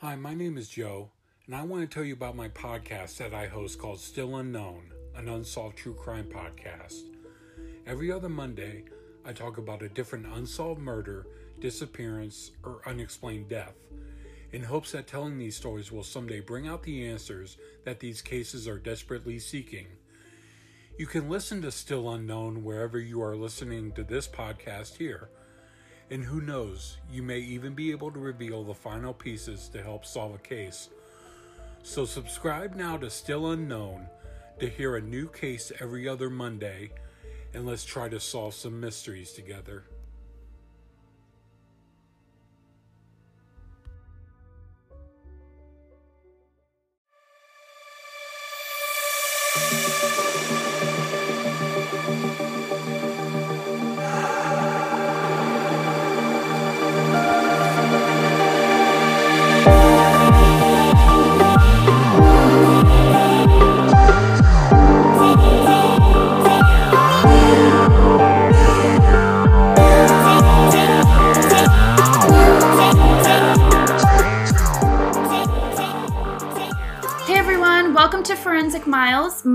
Hi, my name is Joe, and I want to tell you about my podcast that I host called Still Unknown, an unsolved true crime podcast. Every other Monday, I talk about a different unsolved murder, disappearance, or unexplained death, in hopes that telling these stories will someday bring out the answers that these cases are desperately seeking. You can listen to Still Unknown wherever you are listening to this podcast here. And who knows, you may even be able to reveal the final pieces to help solve a case. So, subscribe now to Still Unknown to hear a new case every other Monday, and let's try to solve some mysteries together.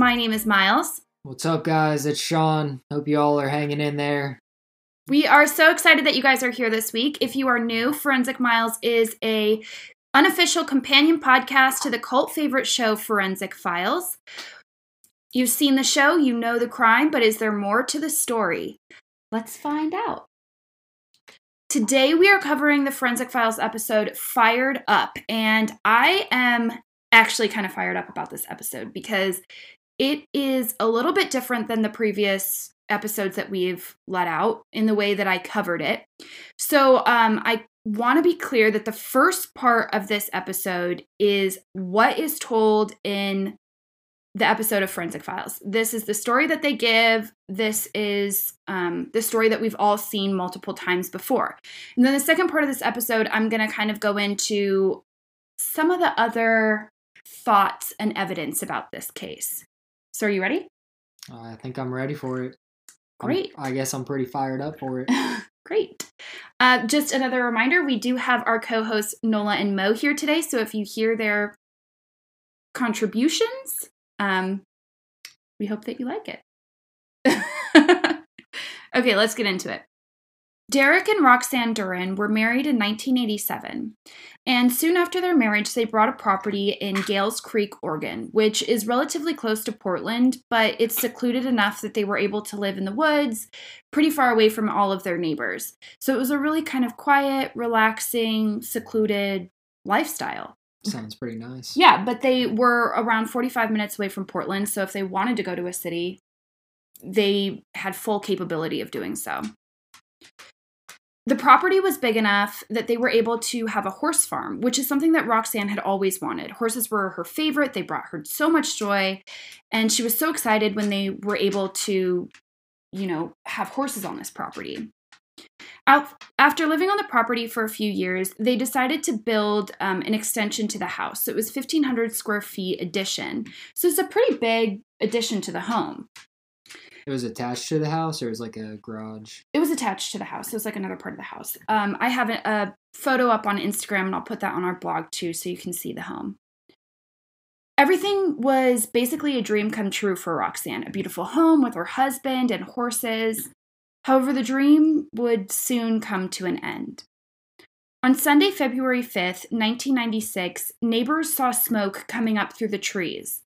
My name is Miles. What's up, guys? It's Sean. Hope you all are hanging in there. We are so excited that you guys are here this week. If you are new, Forensic Miles is a unofficial companion podcast to the cult favorite show Forensic Files. You've seen the show, you know the crime, but is there more to the story? Let's find out. Today we are covering the Forensic Files episode Fired Up, and I am actually kind of fired up about this episode because it is a little bit different than the previous episodes that we've let out in the way that I covered it. So, um, I want to be clear that the first part of this episode is what is told in the episode of Forensic Files. This is the story that they give. This is um, the story that we've all seen multiple times before. And then the second part of this episode, I'm going to kind of go into some of the other thoughts and evidence about this case. So, are you ready? I think I'm ready for it. I'm- Great. I guess I'm pretty fired up for it. Great. Uh, just another reminder we do have our co hosts Nola and Mo here today. So, if you hear their contributions, um, we hope that you like it. okay, let's get into it. Derek and Roxanne Duran were married in 1987, and soon after their marriage, they bought a property in Gales Creek, Oregon, which is relatively close to Portland, but it's secluded enough that they were able to live in the woods, pretty far away from all of their neighbors. So it was a really kind of quiet, relaxing, secluded lifestyle. Sounds pretty nice. Yeah, but they were around 45 minutes away from Portland, so if they wanted to go to a city, they had full capability of doing so. The property was big enough that they were able to have a horse farm, which is something that Roxanne had always wanted. Horses were her favorite, they brought her so much joy, and she was so excited when they were able to, you know, have horses on this property. After living on the property for a few years, they decided to build um, an extension to the house. So it was 1,500 square feet addition. So it's a pretty big addition to the home. It was attached to the house, or it was like a garage. It was attached to the house. It was like another part of the house. Um, I have a, a photo up on Instagram, and I'll put that on our blog too, so you can see the home. Everything was basically a dream come true for Roxanne a beautiful home with her husband and horses. However, the dream would soon come to an end. On Sunday, February 5th, 1996, neighbors saw smoke coming up through the trees.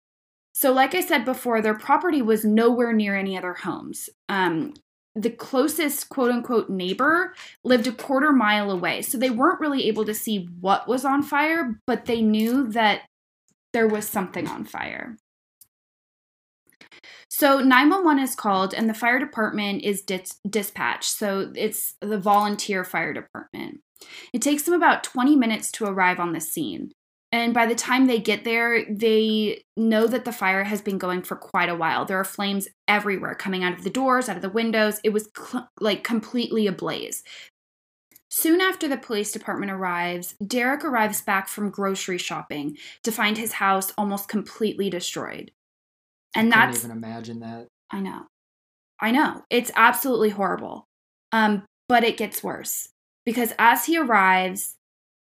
So, like I said before, their property was nowhere near any other homes. Um, the closest quote unquote neighbor lived a quarter mile away. So they weren't really able to see what was on fire, but they knew that there was something on fire. So 911 is called and the fire department is dis- dispatched. So it's the volunteer fire department. It takes them about 20 minutes to arrive on the scene. And by the time they get there, they know that the fire has been going for quite a while. There are flames everywhere coming out of the doors, out of the windows. It was cl- like completely ablaze. Soon after the police department arrives, Derek arrives back from grocery shopping to find his house almost completely destroyed. And I Can't that's even imagine that. I know. I know. It's absolutely horrible. Um, but it gets worse because as he arrives,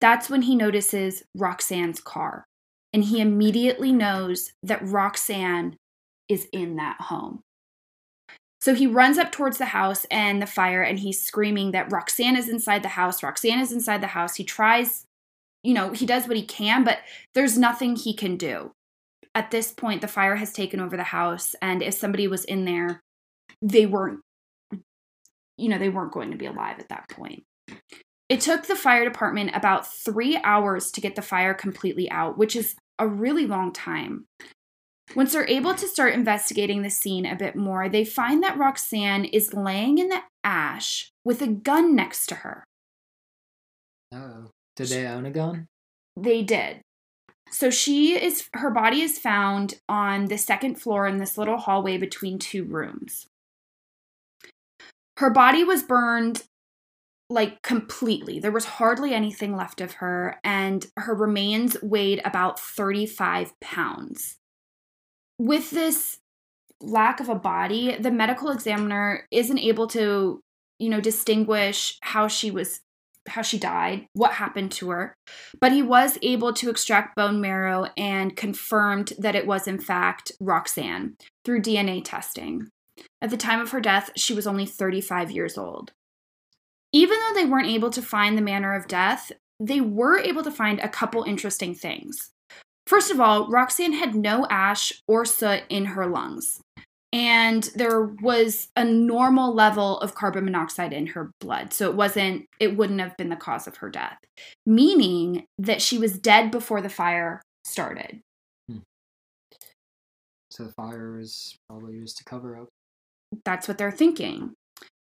That's when he notices Roxanne's car. And he immediately knows that Roxanne is in that home. So he runs up towards the house and the fire and he's screaming that Roxanne is inside the house. Roxanne is inside the house. He tries, you know, he does what he can, but there's nothing he can do. At this point, the fire has taken over the house. And if somebody was in there, they weren't, you know, they weren't going to be alive at that point. It took the fire department about three hours to get the fire completely out, which is a really long time. Once they're able to start investigating the scene a bit more, they find that Roxanne is laying in the ash with a gun next to her. Oh, did they own a gun? They did. So she is her body is found on the second floor in this little hallway between two rooms. Her body was burned like completely. There was hardly anything left of her, and her remains weighed about 35 pounds. With this lack of a body, the medical examiner isn't able to, you know, distinguish how she was how she died, what happened to her, but he was able to extract bone marrow and confirmed that it was in fact Roxanne through DNA testing. At the time of her death, she was only 35 years old. Even though they weren't able to find the manner of death, they were able to find a couple interesting things. First of all, Roxanne had no ash or soot in her lungs, and there was a normal level of carbon monoxide in her blood. So it wasn't, it wouldn't have been the cause of her death, meaning that she was dead before the fire started. Hmm. So the fire was probably used to cover up. That's what they're thinking.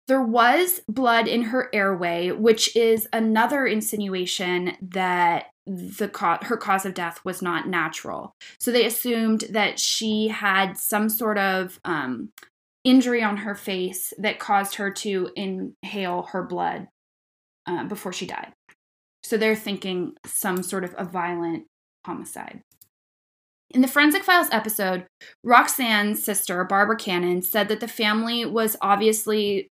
There was blood in her airway, which is another insinuation that the co- her cause of death was not natural. So they assumed that she had some sort of um, injury on her face that caused her to inhale her blood uh, before she died. So they're thinking some sort of a violent homicide. In the Forensic Files episode, Roxanne's sister, Barbara Cannon, said that the family was obviously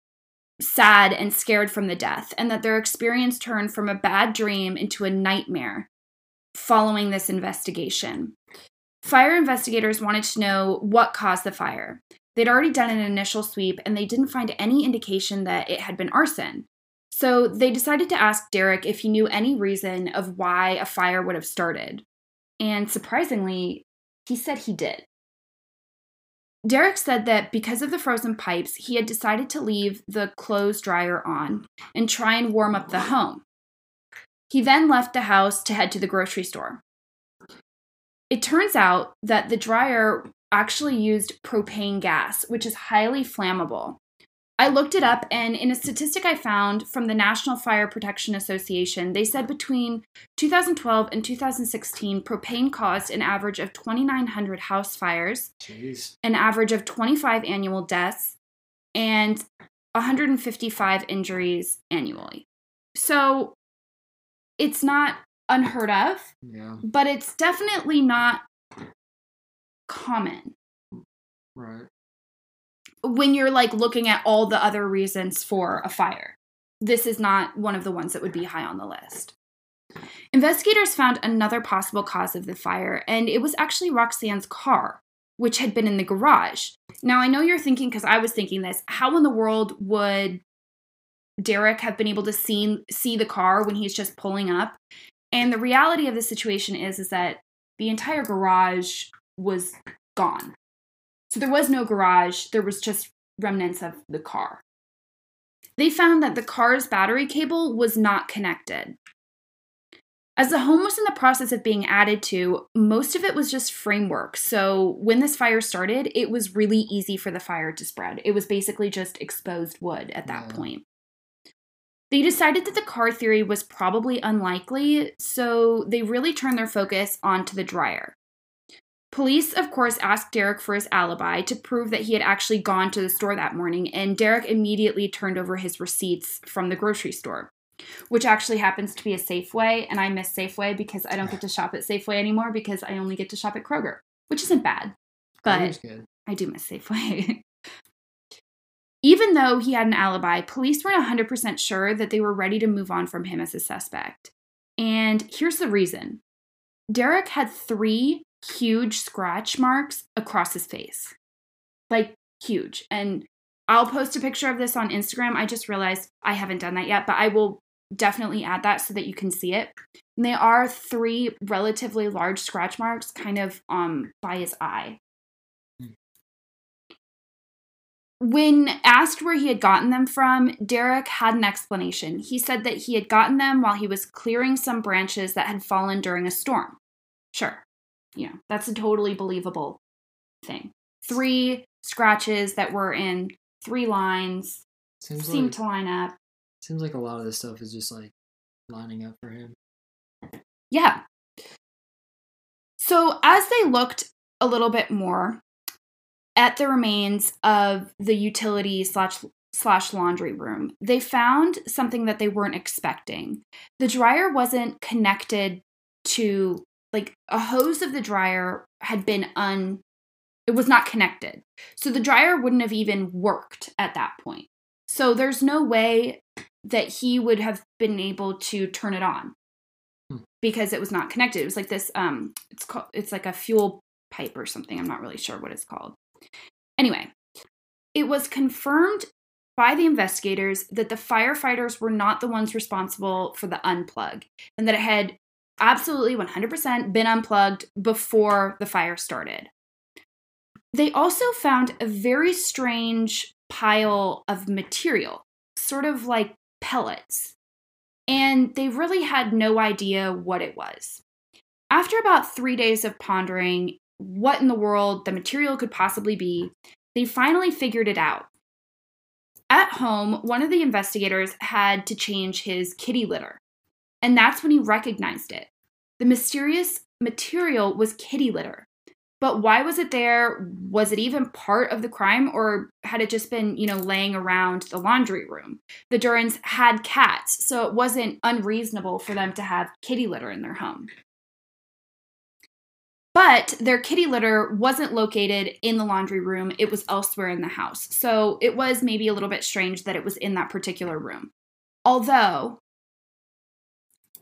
sad and scared from the death, and that their experience turned from a bad dream into a nightmare following this investigation. Fire investigators wanted to know what caused the fire. They'd already done an initial sweep and they didn't find any indication that it had been arson. So they decided to ask Derek if he knew any reason of why a fire would have started. And surprisingly, he said he did. Derek said that because of the frozen pipes, he had decided to leave the clothes dryer on and try and warm up the home. He then left the house to head to the grocery store. It turns out that the dryer actually used propane gas, which is highly flammable. I looked it up, and in a statistic I found from the National Fire Protection Association, they said between 2012 and 2016, propane caused an average of 2,900 house fires, Jeez. an average of 25 annual deaths, and 155 injuries annually. So it's not unheard of, Yeah. but it's definitely not common Right. When you're like looking at all the other reasons for a fire. This is not one of the ones that would be high on the list. Investigators found another possible cause of the fire, and it was actually Roxanne's car, which had been in the garage. Now, I know you're thinking, because I was thinking this, how in the world would Derek have been able to see, see the car when he's just pulling up? And the reality of the situation is, is that the entire garage was gone. So there was no garage, there was just remnants of the car. They found that the car's battery cable was not connected. As the home was in the process of being added to, most of it was just framework. So when this fire started, it was really easy for the fire to spread. It was basically just exposed wood at that Yeah. point. They decided that the car theory was probably unlikely, so they really turned their focus onto the dryer. Police, of course, asked Derek for his alibi to prove that he had actually gone to the store that morning, and Derek immediately turned over his receipts from the grocery store, which actually happens to be a Safeway, and I miss Safeway because I don't get to shop at Safeway anymore because I only get to shop at Kroger, which isn't bad, but. I do miss Safeway. Even though he had an alibi, police weren't 100% sure that they were ready to move on from him as a suspect. And here's the reason Derek had three huge scratch marks across his face. Like, huge. And I'll post a picture of this on Instagram. I just realized I haven't done that yet, but I will definitely add that so that you can see it. And they are three relatively large scratch marks kind of um by his eye. When asked where he had gotten them from, Derek had an explanation. He said that he had gotten them while he was clearing some branches that had fallen during a storm. Sure. You know, that's a totally believable thing. Three scratches that were in three lines Seems seemed like to line up. seems like a lot of this stuff is just like lining up for him. Yeah. So as they looked a little bit more at the remains of the utility slash slash laundry room, they found something that they weren't expecting. The dryer wasn't connected to like a hose of the dryer had been un it was not connected. So the dryer wouldn't have even worked at that point. So there's no way that he would have been able to turn it on because it was not connected. It was like this um it's called it's like a fuel pipe or something. I'm not really sure what it's called. Anyway, it was confirmed by the investigators that the firefighters were not the ones responsible for the unplug and that it had absolutely 100% been unplugged before the fire started. They also found a very strange pile of material, sort of like pellets, and they really had no idea what it was. After about three days of pondering what in the world the material could possibly be, they finally figured it out. At home, one of the investigators had to change his kitty litter, and that's when he recognized it. The mysterious material was kitty litter. But why was it there? Was it even part of the crime, or had it just been, you know, laying around the laundry room? The Durans had cats, so it wasn't unreasonable for them to have kitty litter in their home. But their kitty litter wasn't located in the laundry room, it was elsewhere in the house. So it was maybe a little bit strange that it was in that particular room. Although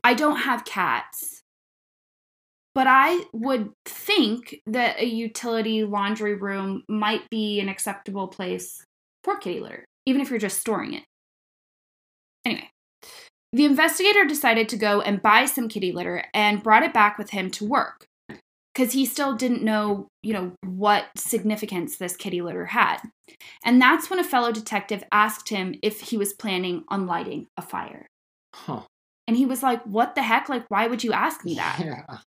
I don't have cats, but I would think that a utility laundry room might be an acceptable place for kitty litter, even if you're just storing it. Anyway, the investigator decided to go and buy some kitty litter and brought it back with him to work because he still didn't know, you know, what significance this kitty litter had. And that's when a fellow detective asked him if he was planning on lighting a fire. Huh. And he was like, What the heck? Like, why would you ask me that? Yeah.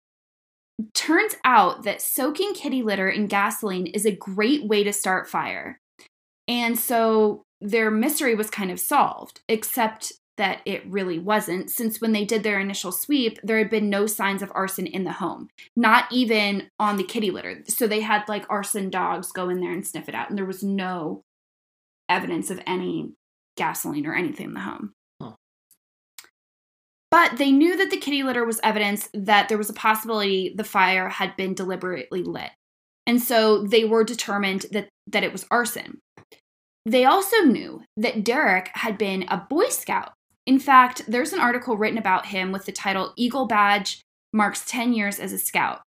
Turns out that soaking kitty litter in gasoline is a great way to start fire. And so their mystery was kind of solved, except that it really wasn't, since when they did their initial sweep, there had been no signs of arson in the home, not even on the kitty litter. So they had like arson dogs go in there and sniff it out, and there was no evidence of any gasoline or anything in the home. But they knew that the kitty litter was evidence that there was a possibility the fire had been deliberately lit. And so they were determined that, that it was arson. They also knew that Derek had been a Boy Scout. In fact, there's an article written about him with the title Eagle Badge Marks 10 Years as a Scout.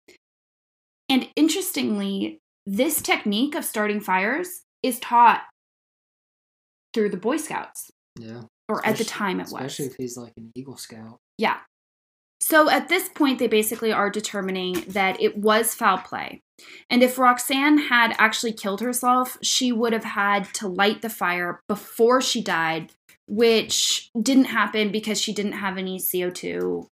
And interestingly, this technique of starting fires is taught through the Boy Scouts, Yeah. Or at the time it was. Especially if he's like an Eagle Scout. Yeah. So at this point, they basically are determining that it was foul play. And if Roxanne had actually killed herself, she would have had to light the fire before she died, which didn't happen because she didn't have any CO2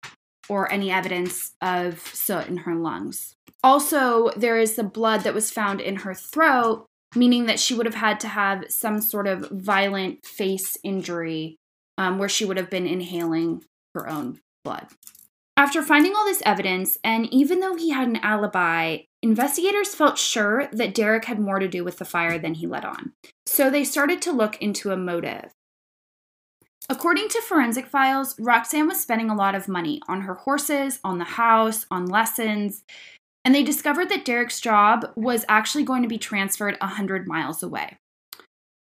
or any evidence of soot in her lungs. Also, there is the blood that was found in her throat, meaning that she would have had to have some sort of violent face injury um, where she would have been inhaling her own blood. After finding all this evidence, and even though he had an alibi, investigators felt sure that Derek had more to do with the fire than he let on. So they started to look into a motive. According to forensic files, Roxanne was spending a lot of money on her horses, on the house, on lessons, and they discovered that Derek's job was actually going to be transferred 100 miles away.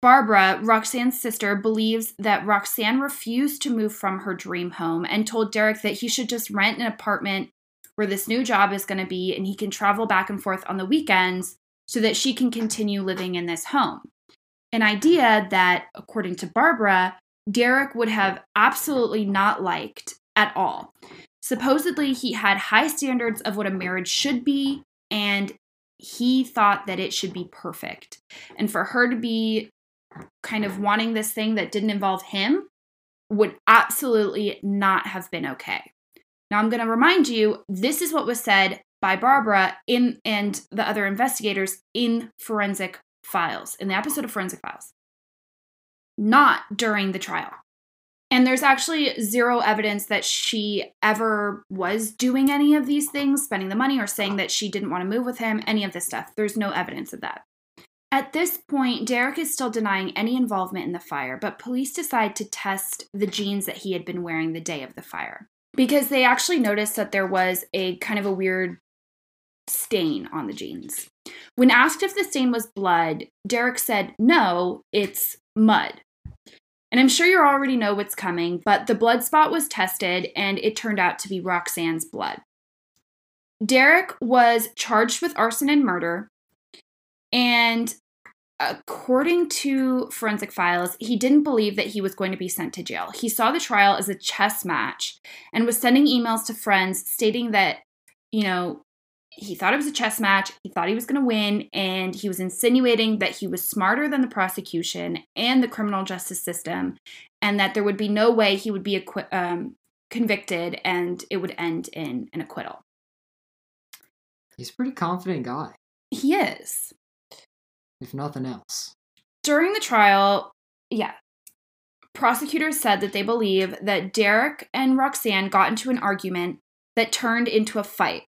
Barbara, Roxanne's sister, believes that Roxanne refused to move from her dream home and told Derek that he should just rent an apartment where this new job is going to be and he can travel back and forth on the weekends so that she can continue living in this home. An idea that, according to Barbara, Derek would have absolutely not liked at all. Supposedly, he had high standards of what a marriage should be, and he thought that it should be perfect. And for her to be kind of wanting this thing that didn't involve him would absolutely not have been okay. Now I'm going to remind you this is what was said by Barbara in and the other investigators in forensic files in the episode of forensic files. Not during the trial. And there's actually zero evidence that she ever was doing any of these things, spending the money or saying that she didn't want to move with him, any of this stuff. There's no evidence of that. At this point, Derek is still denying any involvement in the fire, but police decide to test the jeans that he had been wearing the day of the fire because they actually noticed that there was a kind of a weird stain on the jeans. When asked if the stain was blood, Derek said, no, it's mud. And I'm sure you already know what's coming, but the blood spot was tested and it turned out to be Roxanne's blood. Derek was charged with arson and murder, and according to forensic files, he didn't believe that he was going to be sent to jail. He saw the trial as a chess match and was sending emails to friends stating that, you know, he thought it was a chess match, he thought he was going to win, and he was insinuating that he was smarter than the prosecution and the criminal justice system, and that there would be no way he would be acqui- um, convicted and it would end in an acquittal. He's a pretty confident guy. He is. If nothing else. During the trial, yeah, prosecutors said that they believe that Derek and Roxanne got into an argument that turned into a fight.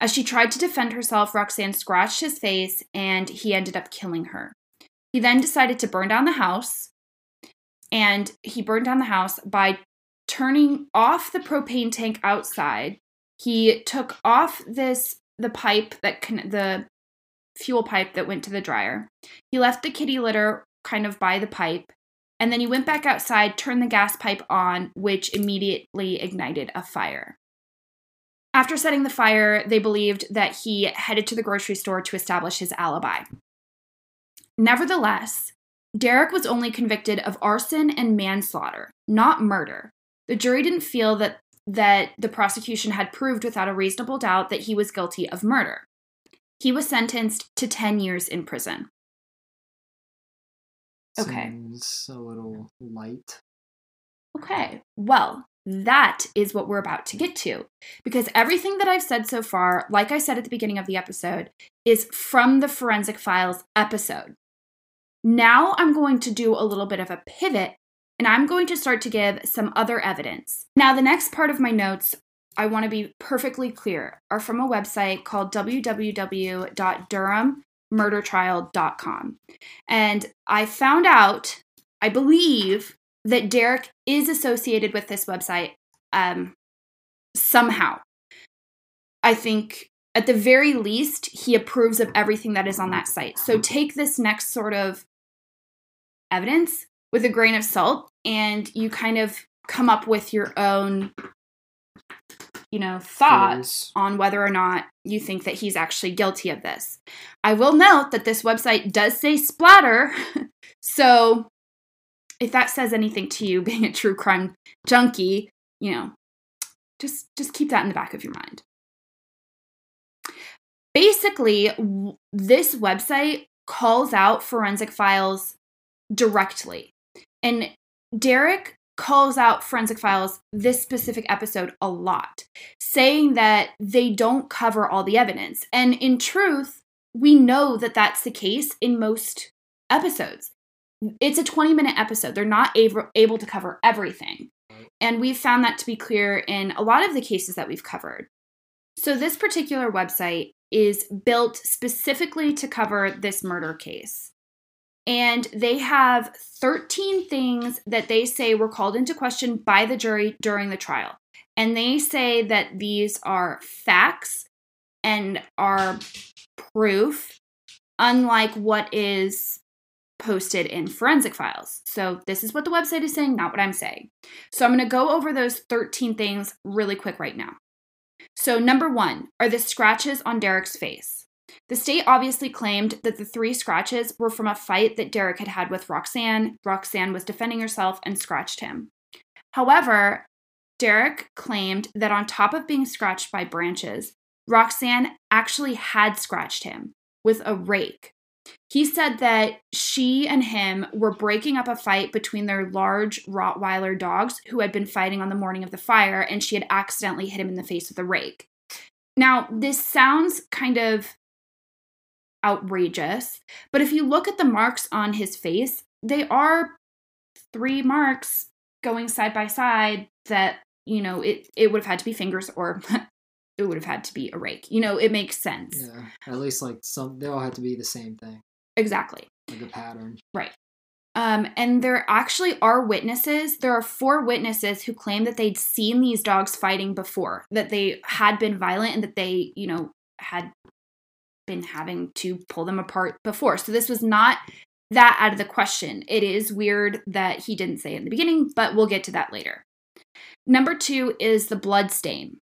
As she tried to defend herself, Roxanne scratched his face and he ended up killing her. He then decided to burn down the house, and he burned down the house by turning off the propane tank outside. He took off this the pipe that can the fuel pipe that went to the dryer. He left the kitty litter kind of by the pipe, and then he went back outside, turned the gas pipe on, which immediately ignited a fire. After setting the fire, they believed that he headed to the grocery store to establish his alibi. Nevertheless, Derek was only convicted of arson and manslaughter, not murder. The jury didn't feel that, that the prosecution had proved without a reasonable doubt that he was guilty of murder. He was sentenced to 10 years in prison. Okay. Seems a little light. Okay, well, that is what we're about to get to. Because everything that I've said so far, like I said at the beginning of the episode, is from the Forensic Files episode. Now I'm going to do a little bit of a pivot and I'm going to start to give some other evidence. Now, the next part of my notes, I want to be perfectly clear, are from a website called www.durhammurdertrial.com. And I found out, I believe, that Derek is associated with this website um, somehow. I think at the very least, he approves of everything that is on that site. So take this next sort of evidence with a grain of salt and you kind of come up with your own you know thoughts on whether or not you think that he's actually guilty of this. I will note that this website does say splatter. So if that says anything to you being a true crime junkie you know just just keep that in the back of your mind. Basically this website calls out forensic files directly. And Derek calls out Forensic Files this specific episode a lot, saying that they don't cover all the evidence. And in truth, we know that that's the case in most episodes. It's a 20 minute episode. They're not able, able to cover everything. And we've found that to be clear in a lot of the cases that we've covered. So, this particular website is built specifically to cover this murder case and they have 13 things that they say were called into question by the jury during the trial. And they say that these are facts and are proof, unlike what is posted in Forensic Files. So this is what the website is saying, not what I'm saying. So I'm going to go over those 13 things really quick right now. So, number one are the scratches on Derek's face. The state obviously claimed that the three scratches were from a fight that Derek had had with Roxanne. Roxanne was defending herself and scratched him. However, Derek claimed that on top of being scratched by branches, Roxanne actually had scratched him with a rake. He said that she and him were breaking up a fight between their large Rottweiler dogs who had been fighting on the morning of the fire, and she had accidentally hit him in the face with a rake. Now, this sounds kind of outrageous, but if you look at the marks on his face, they are three marks going side by side that, you know, it, it would have had to be fingers or it would have had to be a rake. You know, it makes sense. Yeah, at least like some, they all have to be the same thing, Exactly. like a pattern. Right. Um, and there actually are witnesses. There are four witnesses who claim that they'd seen these dogs fighting before, that they had been violent, and that they, you know, had been having to pull them apart before. So this was not that out of the question. It is weird that he didn't say it in the beginning, but we'll get to that later. Number two is the blood stain.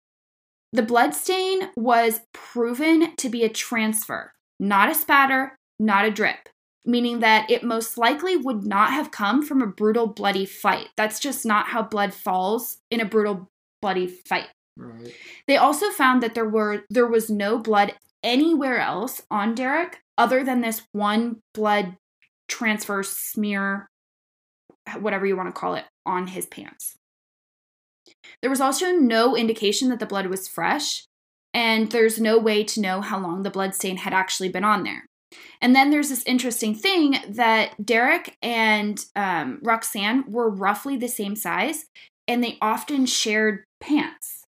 The blood stain was proven to be a transfer, not a spatter, not a drip, meaning that it most likely would not have come from a brutal, bloody fight. That's just not how blood falls in a brutal, bloody fight. Right. They also found that there were there was no blood anywhere else on Derek other than this one blood transfer smear whatever you want to call it on his pants. There was also no indication that the blood was fresh and there's no way to know how long the blood stain had actually been on there. And then there's this interesting thing that Derek and um, Roxanne were roughly the same size and they often shared pants.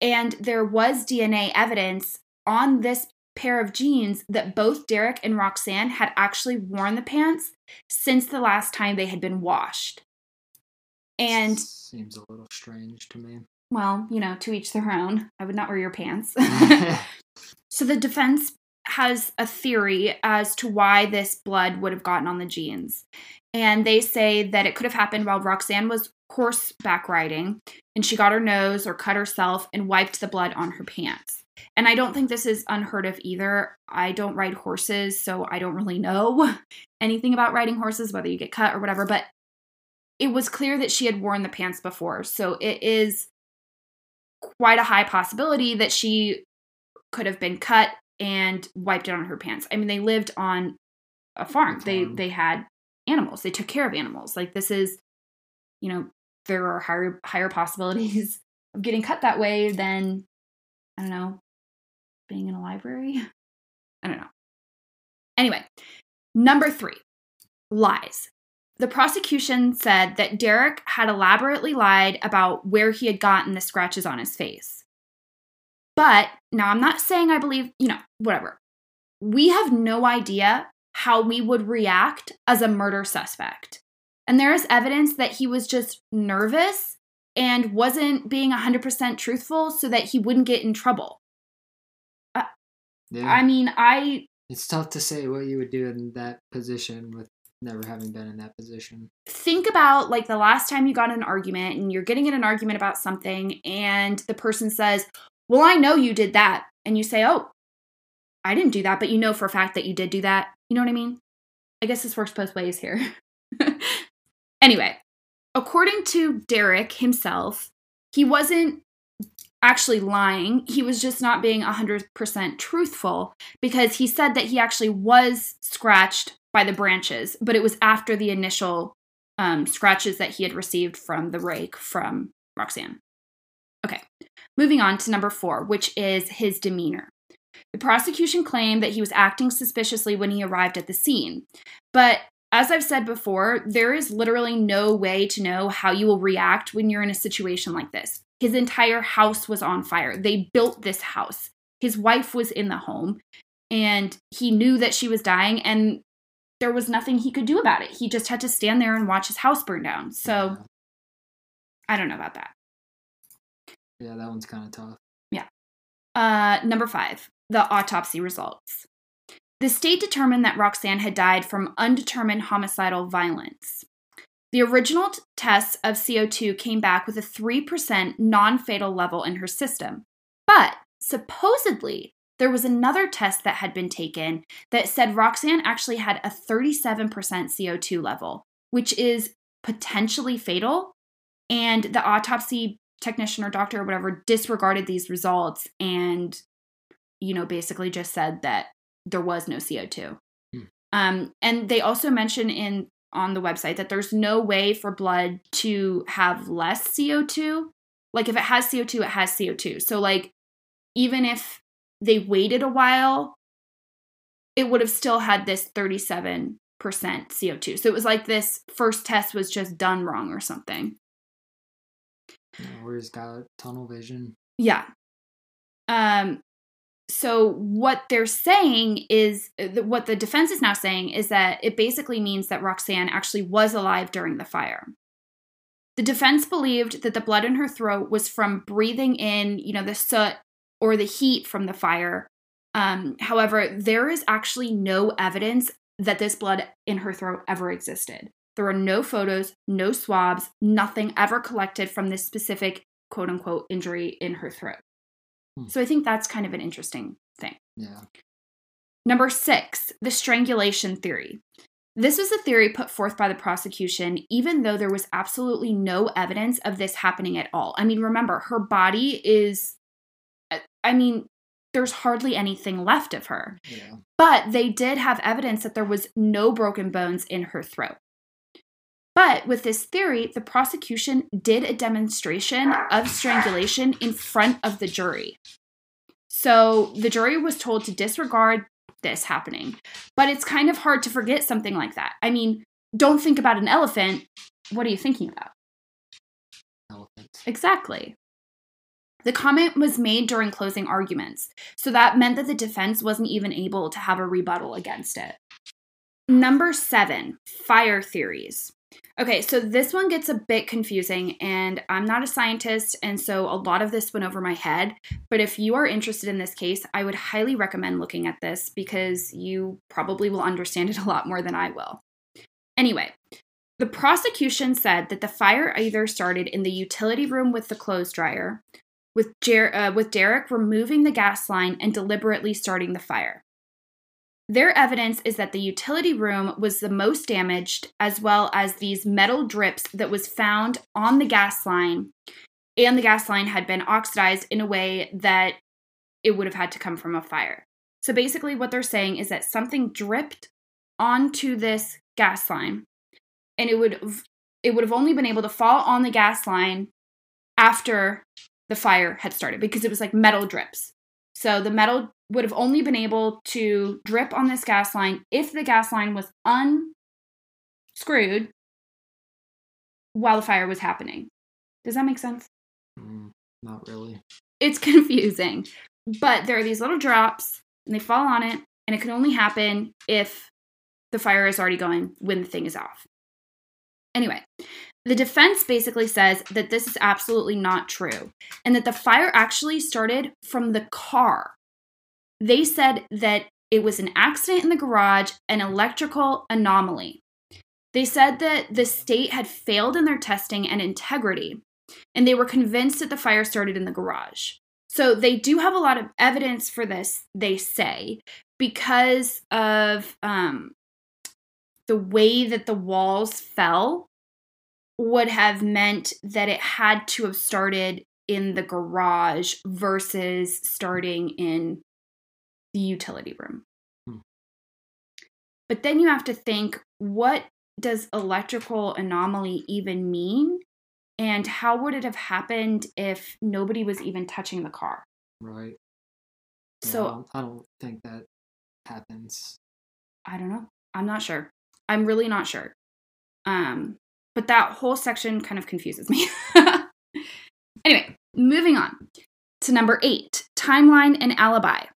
And there was DNA evidence on this pair of jeans that both Derek and Roxanne had actually worn the pants since the last time they had been washed. And, seems a little strange to me. well, you know, to each their own. I would not wear your pants. so the defense has a theory as to why this blood would have gotten on the jeans. And they say that it could have happened while Roxanne was horseback riding and she got her nose or cut herself and wiped the blood on her pants. And I don't think this is unheard of either. I don't ride horses, so I don't really know anything about riding horses, whether you get cut or whatever. But it was clear that she had worn the pants before. So it is quite a high possibility that she could have been cut and wiped it on her pants. I mean, they lived on a farm. They they had animals. They took care of animals. Like this is, you know, there are higher higher possibilities of getting cut that way than I don't know, being in a library. I don't know. Anyway, number 3. Lies. The prosecution said that Derek had elaborately lied about where he had gotten the scratches on his face. But now I'm not saying I believe, you know, whatever. We have no idea how we would react as a murder suspect. And there is evidence that he was just nervous and wasn't being 100% truthful so that he wouldn't get in trouble. Yeah. I mean, I it's tough to say what you would do in that position with never having been in that position. think about like the last time you got in an argument and you're getting in an argument about something and the person says, Well, I know you did that. And you say, Oh, I didn't do that, but you know for a fact that you did do that. You know what I mean? I guess this works both ways here. anyway, according to Derek himself, he wasn't actually lying. He was just not being 100% truthful because he said that he actually was scratched by the branches, but it was after the initial um, scratches that he had received from the rake from Roxanne. Okay, moving on to number four, which is his demeanor. The prosecution claimed that he was acting suspiciously when he arrived at the scene. But as I've said before, there is literally no way to know how you will react when you're in a situation like this. His entire house was on fire. They built this house. His wife was in the home, and he knew that she was dying, and there was nothing he could do about it. He just had to stand there and watch his house burn down. So I don't know about that. yeah, that one's kind of tough. Yeah. Uh, number five, the autopsy results. The state determined that Roxanne had died from undetermined homicidal violence. The original t- tests of CO2 came back with a 3% non fatal level in her system. But supposedly, there was another test that had been taken that said Roxanne actually had a 37% CO2 level, which is potentially fatal. And the autopsy technician or doctor or whatever disregarded these results and, you know, basically just said that there was no CO2. Hmm. Um, and they also mention in on the website that there's no way for blood to have less CO2. Like if it has CO2, it has CO2. So like even if they waited a while, it would have still had this 37% CO2. So it was like this first test was just done wrong or something. You know, where he's got tunnel vision. Yeah. Um so what they're saying is uh, what the defense is now saying is that it basically means that Roxanne actually was alive during the fire. The defense believed that the blood in her throat was from breathing in, you know, the soot or the heat from the fire. Um, however, there is actually no evidence that this blood in her throat ever existed. There are no photos, no swabs, nothing ever collected from this specific quote unquote injury in her throat. Hmm. So I think that's kind of an interesting thing. Yeah. Number six, the strangulation theory. This was a theory put forth by the prosecution, even though there was absolutely no evidence of this happening at all. I mean, remember, her body is, I mean, there's hardly anything left of her. Yeah. But they did have evidence that there was no broken bones in her throat. But with this theory, the prosecution did a demonstration of strangulation in front of the jury. So the jury was told to disregard this happening. But it's kind of hard to forget something like that. I mean, don't think about an elephant. What are you thinking about? Elephants. Exactly. The comment was made during closing arguments, so that meant that the defense wasn't even able to have a rebuttal against it. Number seven, fire theories. Okay, so this one gets a bit confusing, and I'm not a scientist, and so a lot of this went over my head. But if you are interested in this case, I would highly recommend looking at this because you probably will understand it a lot more than I will. Anyway, the prosecution said that the fire either started in the utility room with the clothes dryer, with, Jer- uh, with Derek removing the gas line and deliberately starting the fire. Their evidence is that the utility room was the most damaged, as well as these metal drips that was found on the gas line, and the gas line had been oxidized in a way that it would have had to come from a fire. So basically, what they're saying is that something dripped onto this gas line, and it would it would have only been able to fall on the gas line after the fire had started because it was like metal drips. So the metal would have only been able to drip on this gas line if the gas line was unscrewed while the fire was happening. Does that make sense? Mm, not really. It's confusing. But there are these little drops and they fall on it, and it can only happen if the fire is already going when the thing is off. Anyway, the defense basically says that this is absolutely not true and that the fire actually started from the car. They said that it was an accident in the garage, an electrical anomaly. They said that the state had failed in their testing and integrity, and they were convinced that the fire started in the garage. So they do have a lot of evidence for this, they say, because of um, the way that the walls fell would have meant that it had to have started in the garage versus starting in the utility room. Hmm. But then you have to think what does electrical anomaly even mean? And how would it have happened if nobody was even touching the car? Right. Yeah, So- I don't, I don't think that happens. I don't know. I'm not sure. I'm really not sure. Um, but that whole section kind of confuses me. anyway, moving on to number eight timeline and alibi.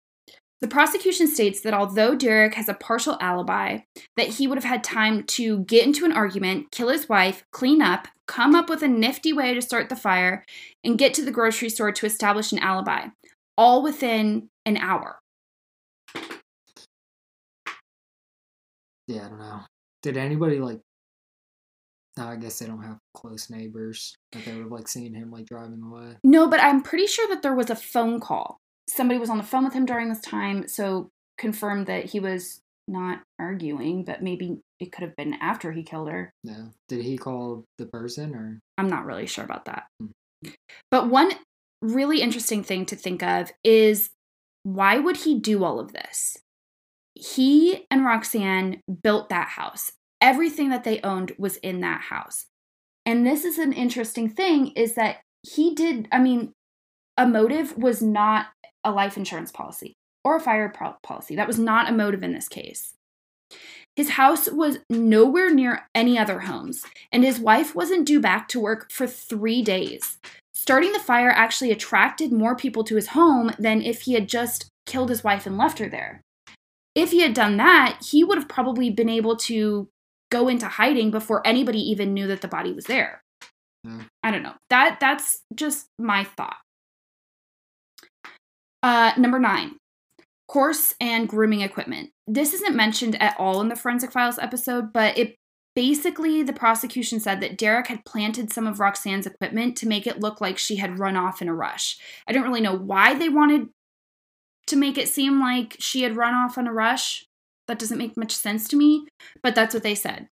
The prosecution states that although Derek has a partial alibi, that he would have had time to get into an argument, kill his wife, clean up, come up with a nifty way to start the fire, and get to the grocery store to establish an alibi, all within an hour. Yeah, I don't know. Did anybody like? No, I guess they don't have close neighbors that they would have like seen him like driving away. No, but I'm pretty sure that there was a phone call. Somebody was on the phone with him during this time, so confirmed that he was not arguing, but maybe it could have been after he killed her. Yeah. Did he call the person or? I'm not really sure about that. Hmm. But one really interesting thing to think of is why would he do all of this? He and Roxanne built that house. Everything that they owned was in that house. And this is an interesting thing is that he did, I mean, a motive was not a life insurance policy or a fire policy. That was not a motive in this case. His house was nowhere near any other homes, and his wife wasn't due back to work for three days. Starting the fire actually attracted more people to his home than if he had just killed his wife and left her there. If he had done that, he would have probably been able to go into hiding before anybody even knew that the body was there. Yeah. I don't know. That that's just my thought. Uh, number nine, horse and grooming equipment. This isn't mentioned at all in the forensic files episode, but it basically the prosecution said that Derek had planted some of Roxanne's equipment to make it look like she had run off in a rush. I don't really know why they wanted to make it seem like she had run off in a rush. That doesn't make much sense to me, but that's what they said.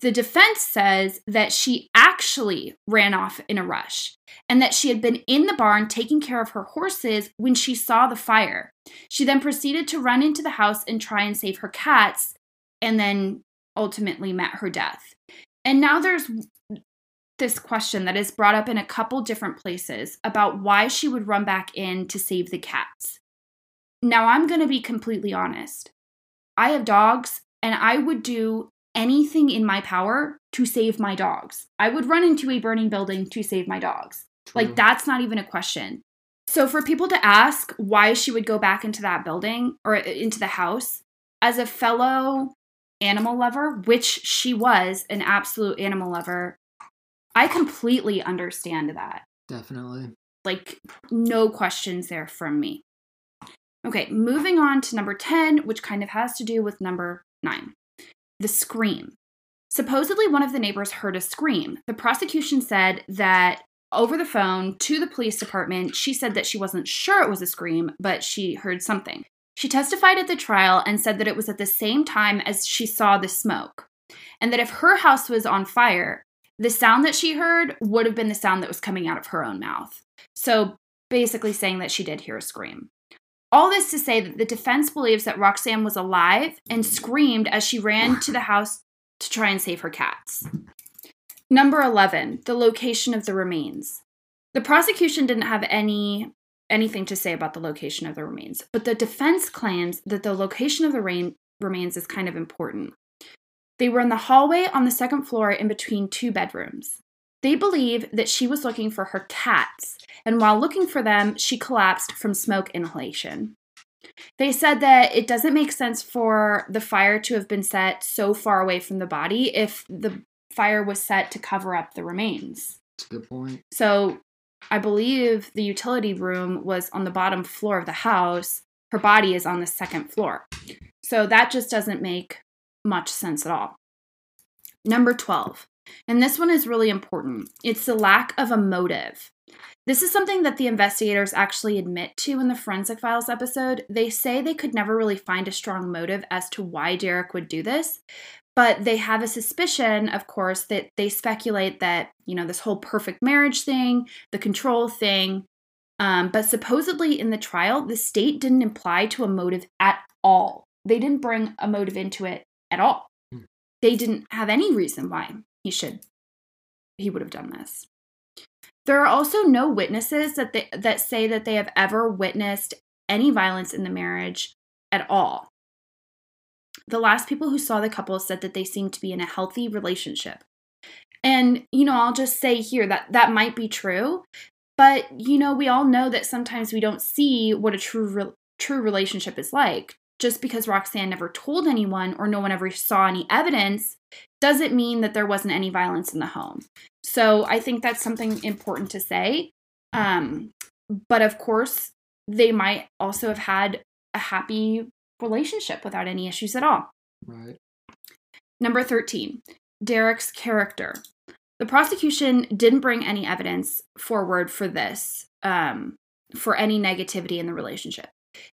The defense says that she actually ran off in a rush and that she had been in the barn taking care of her horses when she saw the fire. She then proceeded to run into the house and try and save her cats and then ultimately met her death. And now there's this question that is brought up in a couple different places about why she would run back in to save the cats. Now, I'm going to be completely honest. I have dogs, and I would do anything in my power to save my dogs. I would run into a burning building to save my dogs. True. Like, that's not even a question. So, for people to ask why she would go back into that building or uh, into the house, as a fellow animal lover, which she was an absolute animal lover, I completely understand that. Definitely. Like, no questions there from me. Okay, moving on to number 10, which kind of has to do with number 9 the scream. Supposedly, one of the neighbors heard a scream. The prosecution said that over the phone to the police department, she said that she wasn't sure it was a scream, but she heard something. She testified at the trial and said that it was at the same time as she saw the smoke, and that if her house was on fire, the sound that she heard would have been the sound that was coming out of her own mouth. So basically, saying that she did hear a scream. All this to say that the defense believes that Roxanne was alive and screamed as she ran to the house to try and save her cats. Number 11, the location of the remains. The prosecution didn't have any anything to say about the location of the remains, but the defense claims that the location of the rain, remains is kind of important. They were in the hallway on the second floor in between two bedrooms. They believe that she was looking for her cats, and while looking for them, she collapsed from smoke inhalation. They said that it doesn't make sense for the fire to have been set so far away from the body if the fire was set to cover up the remains. That's a good point. So I believe the utility room was on the bottom floor of the house. Her body is on the second floor. So that just doesn't make much sense at all. Number 12. And this one is really important. It's the lack of a motive. This is something that the investigators actually admit to in the forensic files episode. They say they could never really find a strong motive as to why Derek would do this, but they have a suspicion, of course, that they speculate that, you know, this whole perfect marriage thing, the control thing, um, but supposedly in the trial, the state didn't imply to a motive at all. They didn't bring a motive into it at all. Hmm. They didn't have any reason why he should, he would have done this. There are also no witnesses that they, that say that they have ever witnessed any violence in the marriage at all. The last people who saw the couple said that they seemed to be in a healthy relationship. And, you know, I'll just say here that that might be true, but, you know, we all know that sometimes we don't see what a true, re- true relationship is like. Just because Roxanne never told anyone or no one ever saw any evidence doesn't mean that there wasn't any violence in the home. So I think that's something important to say. Um, but of course, they might also have had a happy relationship without any issues at all. Right. Number 13, Derek's character. The prosecution didn't bring any evidence forward for this, um, for any negativity in the relationship.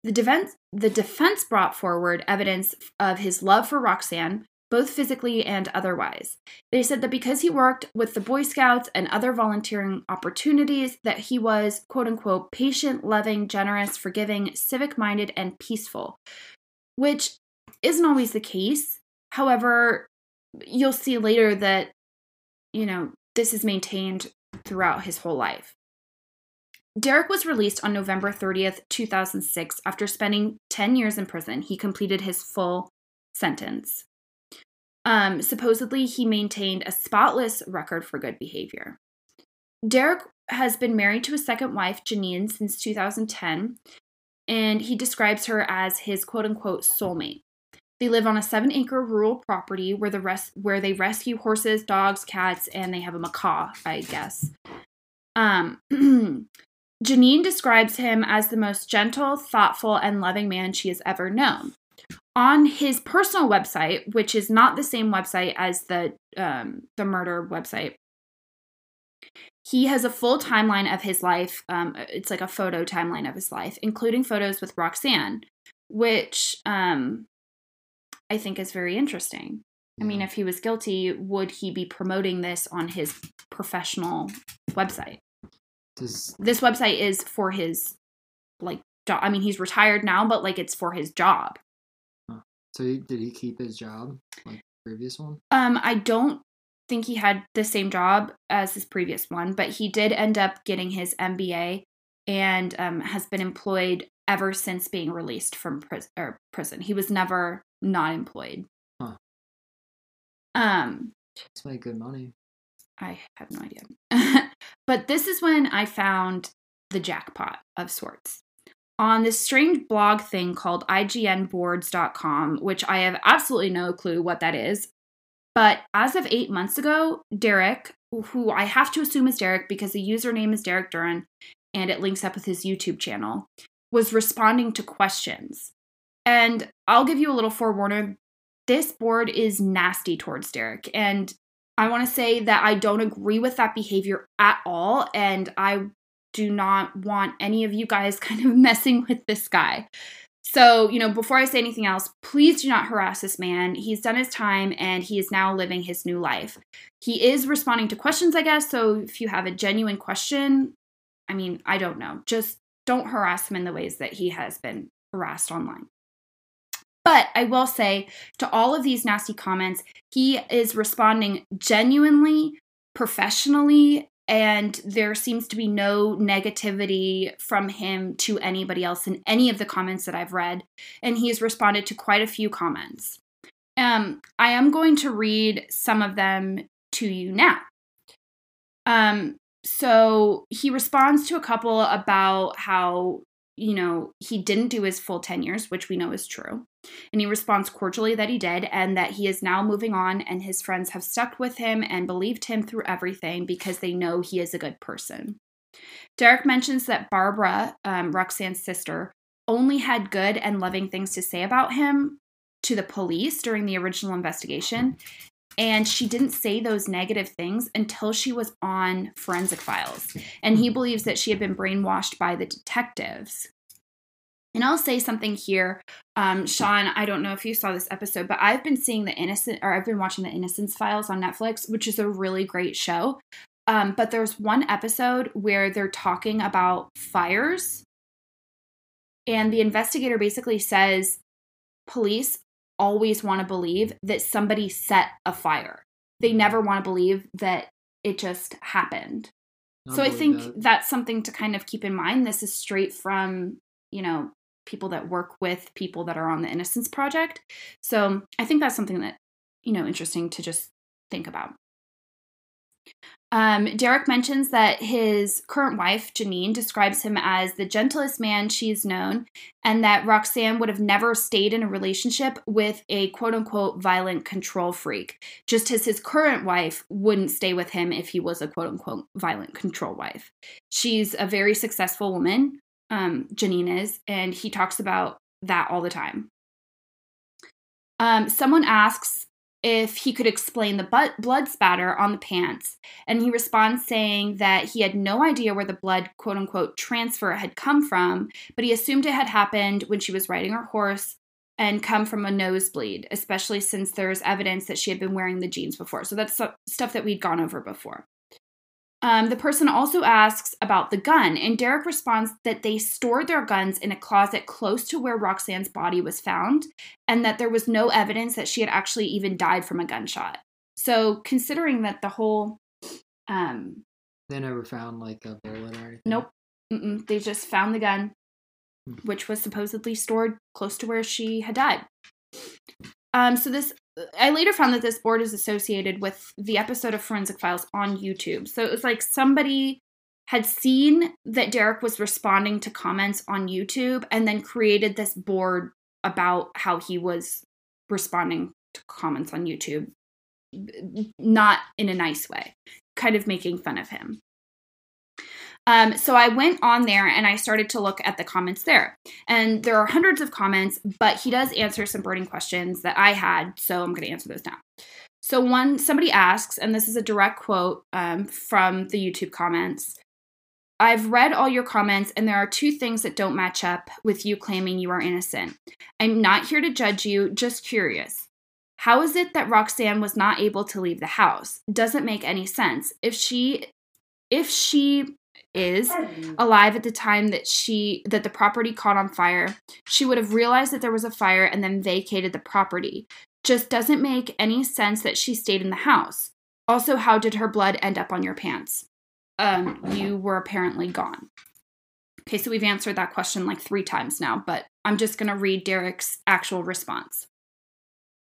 The defense, the defense brought forward evidence of his love for Roxanne, both physically and otherwise. They said that because he worked with the Boy Scouts and other volunteering opportunities, that he was, quote unquote, patient, loving, generous, forgiving, civic minded, and peaceful, which isn't always the case. However, you'll see later that, you know, this is maintained throughout his whole life. Derek was released on November 30th, 2006. After spending 10 years in prison, he completed his full sentence. Um, supposedly, he maintained a spotless record for good behavior. Derek has been married to his second wife, Janine, since 2010, and he describes her as his quote unquote soulmate. They live on a seven acre rural property where the rest where they rescue horses, dogs, cats, and they have a macaw, I guess. Um Janine describes him as the most gentle, thoughtful, and loving man she has ever known. On his personal website, which is not the same website as the um, the murder website, he has a full timeline of his life. Um, it's like a photo timeline of his life, including photos with Roxanne, which um, I think is very interesting. I mean, if he was guilty, would he be promoting this on his professional website? Does this website is for his like job. I mean, he's retired now, but like it's for his job. So? He, did he keep his job like the previous one? Um, I don't think he had the same job as his previous one, but he did end up getting his MBA and um, has been employed ever since being released from prison. Or prison. He was never not employed. Huh. Um, He's made good money. I have no idea. but this is when I found the jackpot of sorts. On this strange blog thing called IGNboards.com, which I have absolutely no clue what that is. But as of eight months ago, Derek, who I have to assume is Derek because the username is Derek Duran and it links up with his YouTube channel, was responding to questions. And I'll give you a little forewarner this board is nasty towards Derek. And I want to say that I don't agree with that behavior at all. And I do not want any of you guys kind of messing with this guy. So, you know, before I say anything else, please do not harass this man. He's done his time and he is now living his new life. He is responding to questions, I guess. So, if you have a genuine question, I mean, I don't know. Just don't harass him in the ways that he has been harassed online. But I will say to all of these nasty comments, he is responding genuinely, professionally, and there seems to be no negativity from him to anybody else in any of the comments that I've read. And he has responded to quite a few comments. Um, I am going to read some of them to you now. Um, so he responds to a couple about how you know, he didn't do his full 10 years, which we know is true. And he responds cordially that he did and that he is now moving on and his friends have stuck with him and believed him through everything because they know he is a good person. Derek mentions that Barbara, um, Roxanne's sister, only had good and loving things to say about him to the police during the original investigation. And she didn't say those negative things until she was on forensic files. And he believes that she had been brainwashed by the detectives. And I'll say something here. Um, Sean, I don't know if you saw this episode, but I've been seeing the innocent, or I've been watching the Innocence Files on Netflix, which is a really great show. Um, but there's one episode where they're talking about fires. And the investigator basically says police always want to believe that somebody set a fire. They never want to believe that it just happened. I so I think that. that's something to kind of keep in mind. This is straight from, you know, people that work with people that are on the Innocence Project. So I think that's something that, you know, interesting to just think about. Um, Derek mentions that his current wife, Janine, describes him as the gentlest man she's known, and that Roxanne would have never stayed in a relationship with a quote unquote violent control freak, just as his current wife wouldn't stay with him if he was a quote unquote violent control wife. She's a very successful woman, um, Janine is, and he talks about that all the time. Um, someone asks if he could explain the but- blood spatter on the pants. And he responds saying that he had no idea where the blood, quote unquote, transfer had come from, but he assumed it had happened when she was riding her horse and come from a nosebleed, especially since there's evidence that she had been wearing the jeans before. So that's stuff that we'd gone over before. Um, the person also asks about the gun, and Derek responds that they stored their guns in a closet close to where Roxanne's body was found, and that there was no evidence that she had actually even died from a gunshot. So, considering that the whole. Um, they never found like a bullet or anything? Nope. Mm-mm. They just found the gun, which was supposedly stored close to where she had died. Um, so this, I later found that this board is associated with the episode of Forensic Files on YouTube. So it was like somebody had seen that Derek was responding to comments on YouTube and then created this board about how he was responding to comments on YouTube, not in a nice way, kind of making fun of him. Um, so I went on there and I started to look at the comments there. And there are hundreds of comments, but he does answer some burning questions that I had. So I'm going to answer those now. So, one, somebody asks, and this is a direct quote um, from the YouTube comments I've read all your comments, and there are two things that don't match up with you claiming you are innocent. I'm not here to judge you, just curious. How is it that Roxanne was not able to leave the house? Doesn't make any sense. If she if she is alive at the time that she that the property caught on fire, she would have realized that there was a fire and then vacated the property. Just doesn't make any sense that she stayed in the house. Also, how did her blood end up on your pants? Um, you were apparently gone. Okay, so we've answered that question like three times now, but I'm just going to read Derek's actual response.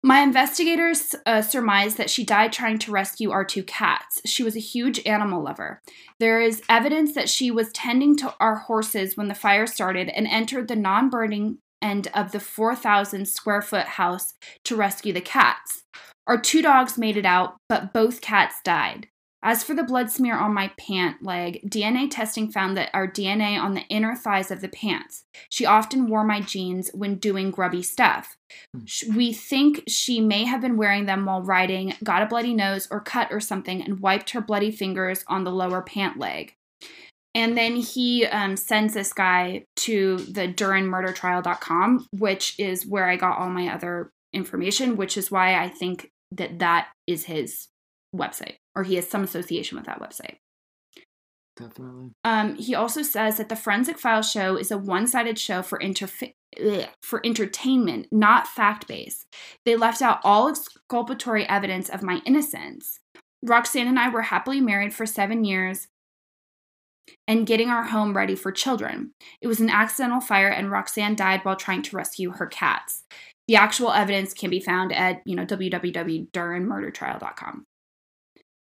My investigators uh, surmised that she died trying to rescue our two cats. She was a huge animal lover. There is evidence that she was tending to our horses when the fire started and entered the non burning end of the 4,000 square foot house to rescue the cats. Our two dogs made it out, but both cats died. As for the blood smear on my pant leg, DNA testing found that our DNA on the inner thighs of the pants. She often wore my jeans when doing grubby stuff. We think she may have been wearing them while riding, got a bloody nose or cut or something, and wiped her bloody fingers on the lower pant leg. And then he um, sends this guy to the DurinMurderTrial.com, which is where I got all my other information, which is why I think that that is his website or he has some association with that website. Definitely. Um, he also says that the Forensic Files show is a one-sided show for interf- ugh, for entertainment, not fact-based. They left out all exculpatory evidence of my innocence. Roxanne and I were happily married for seven years and getting our home ready for children. It was an accidental fire, and Roxanne died while trying to rescue her cats. The actual evidence can be found at you know www.durinmurdertrial.com.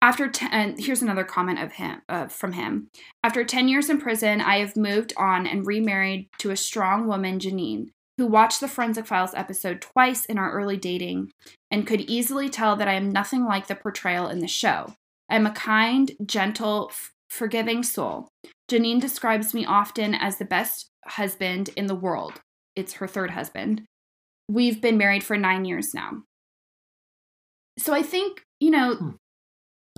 After ten, here's another comment of him uh, from him. After ten years in prison, I have moved on and remarried to a strong woman, Janine, who watched the Forensic Files episode twice in our early dating and could easily tell that I am nothing like the portrayal in the show. I am a kind, gentle, f- forgiving soul. Janine describes me often as the best husband in the world. It's her third husband. We've been married for nine years now. So I think, you know, Hmm.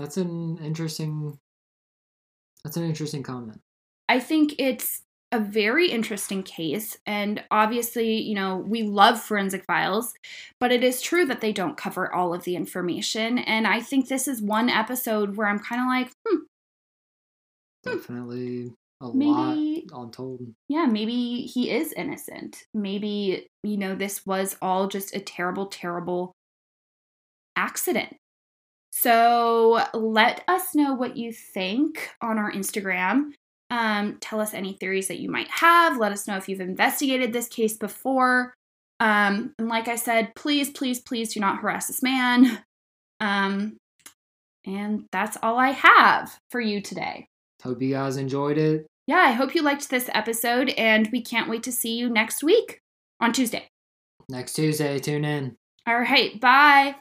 That's an interesting. That's an interesting comment. I think it's a very interesting case. And obviously, you know, we love forensic files, but it is true that they don't cover all of the information. And I think this is one episode where I'm kind of like, hmm, Definitely a Maybe- lot untold. yeah, maybe he is innocent. Maybe, you know, this was all just a terrible, terrible accident. So let us know what you think on our Instagram. Um, tell us any theories that you might have. Let us know if you've investigated this case before. Um, and like I said, please, please, please do not harass this man. Um, and that's all I have for you today. Hope you guys enjoyed it. Yeah, I hope you liked this episode, and we can't wait to see you next week on Tuesday. Next Tuesday, tune in. All right, bye.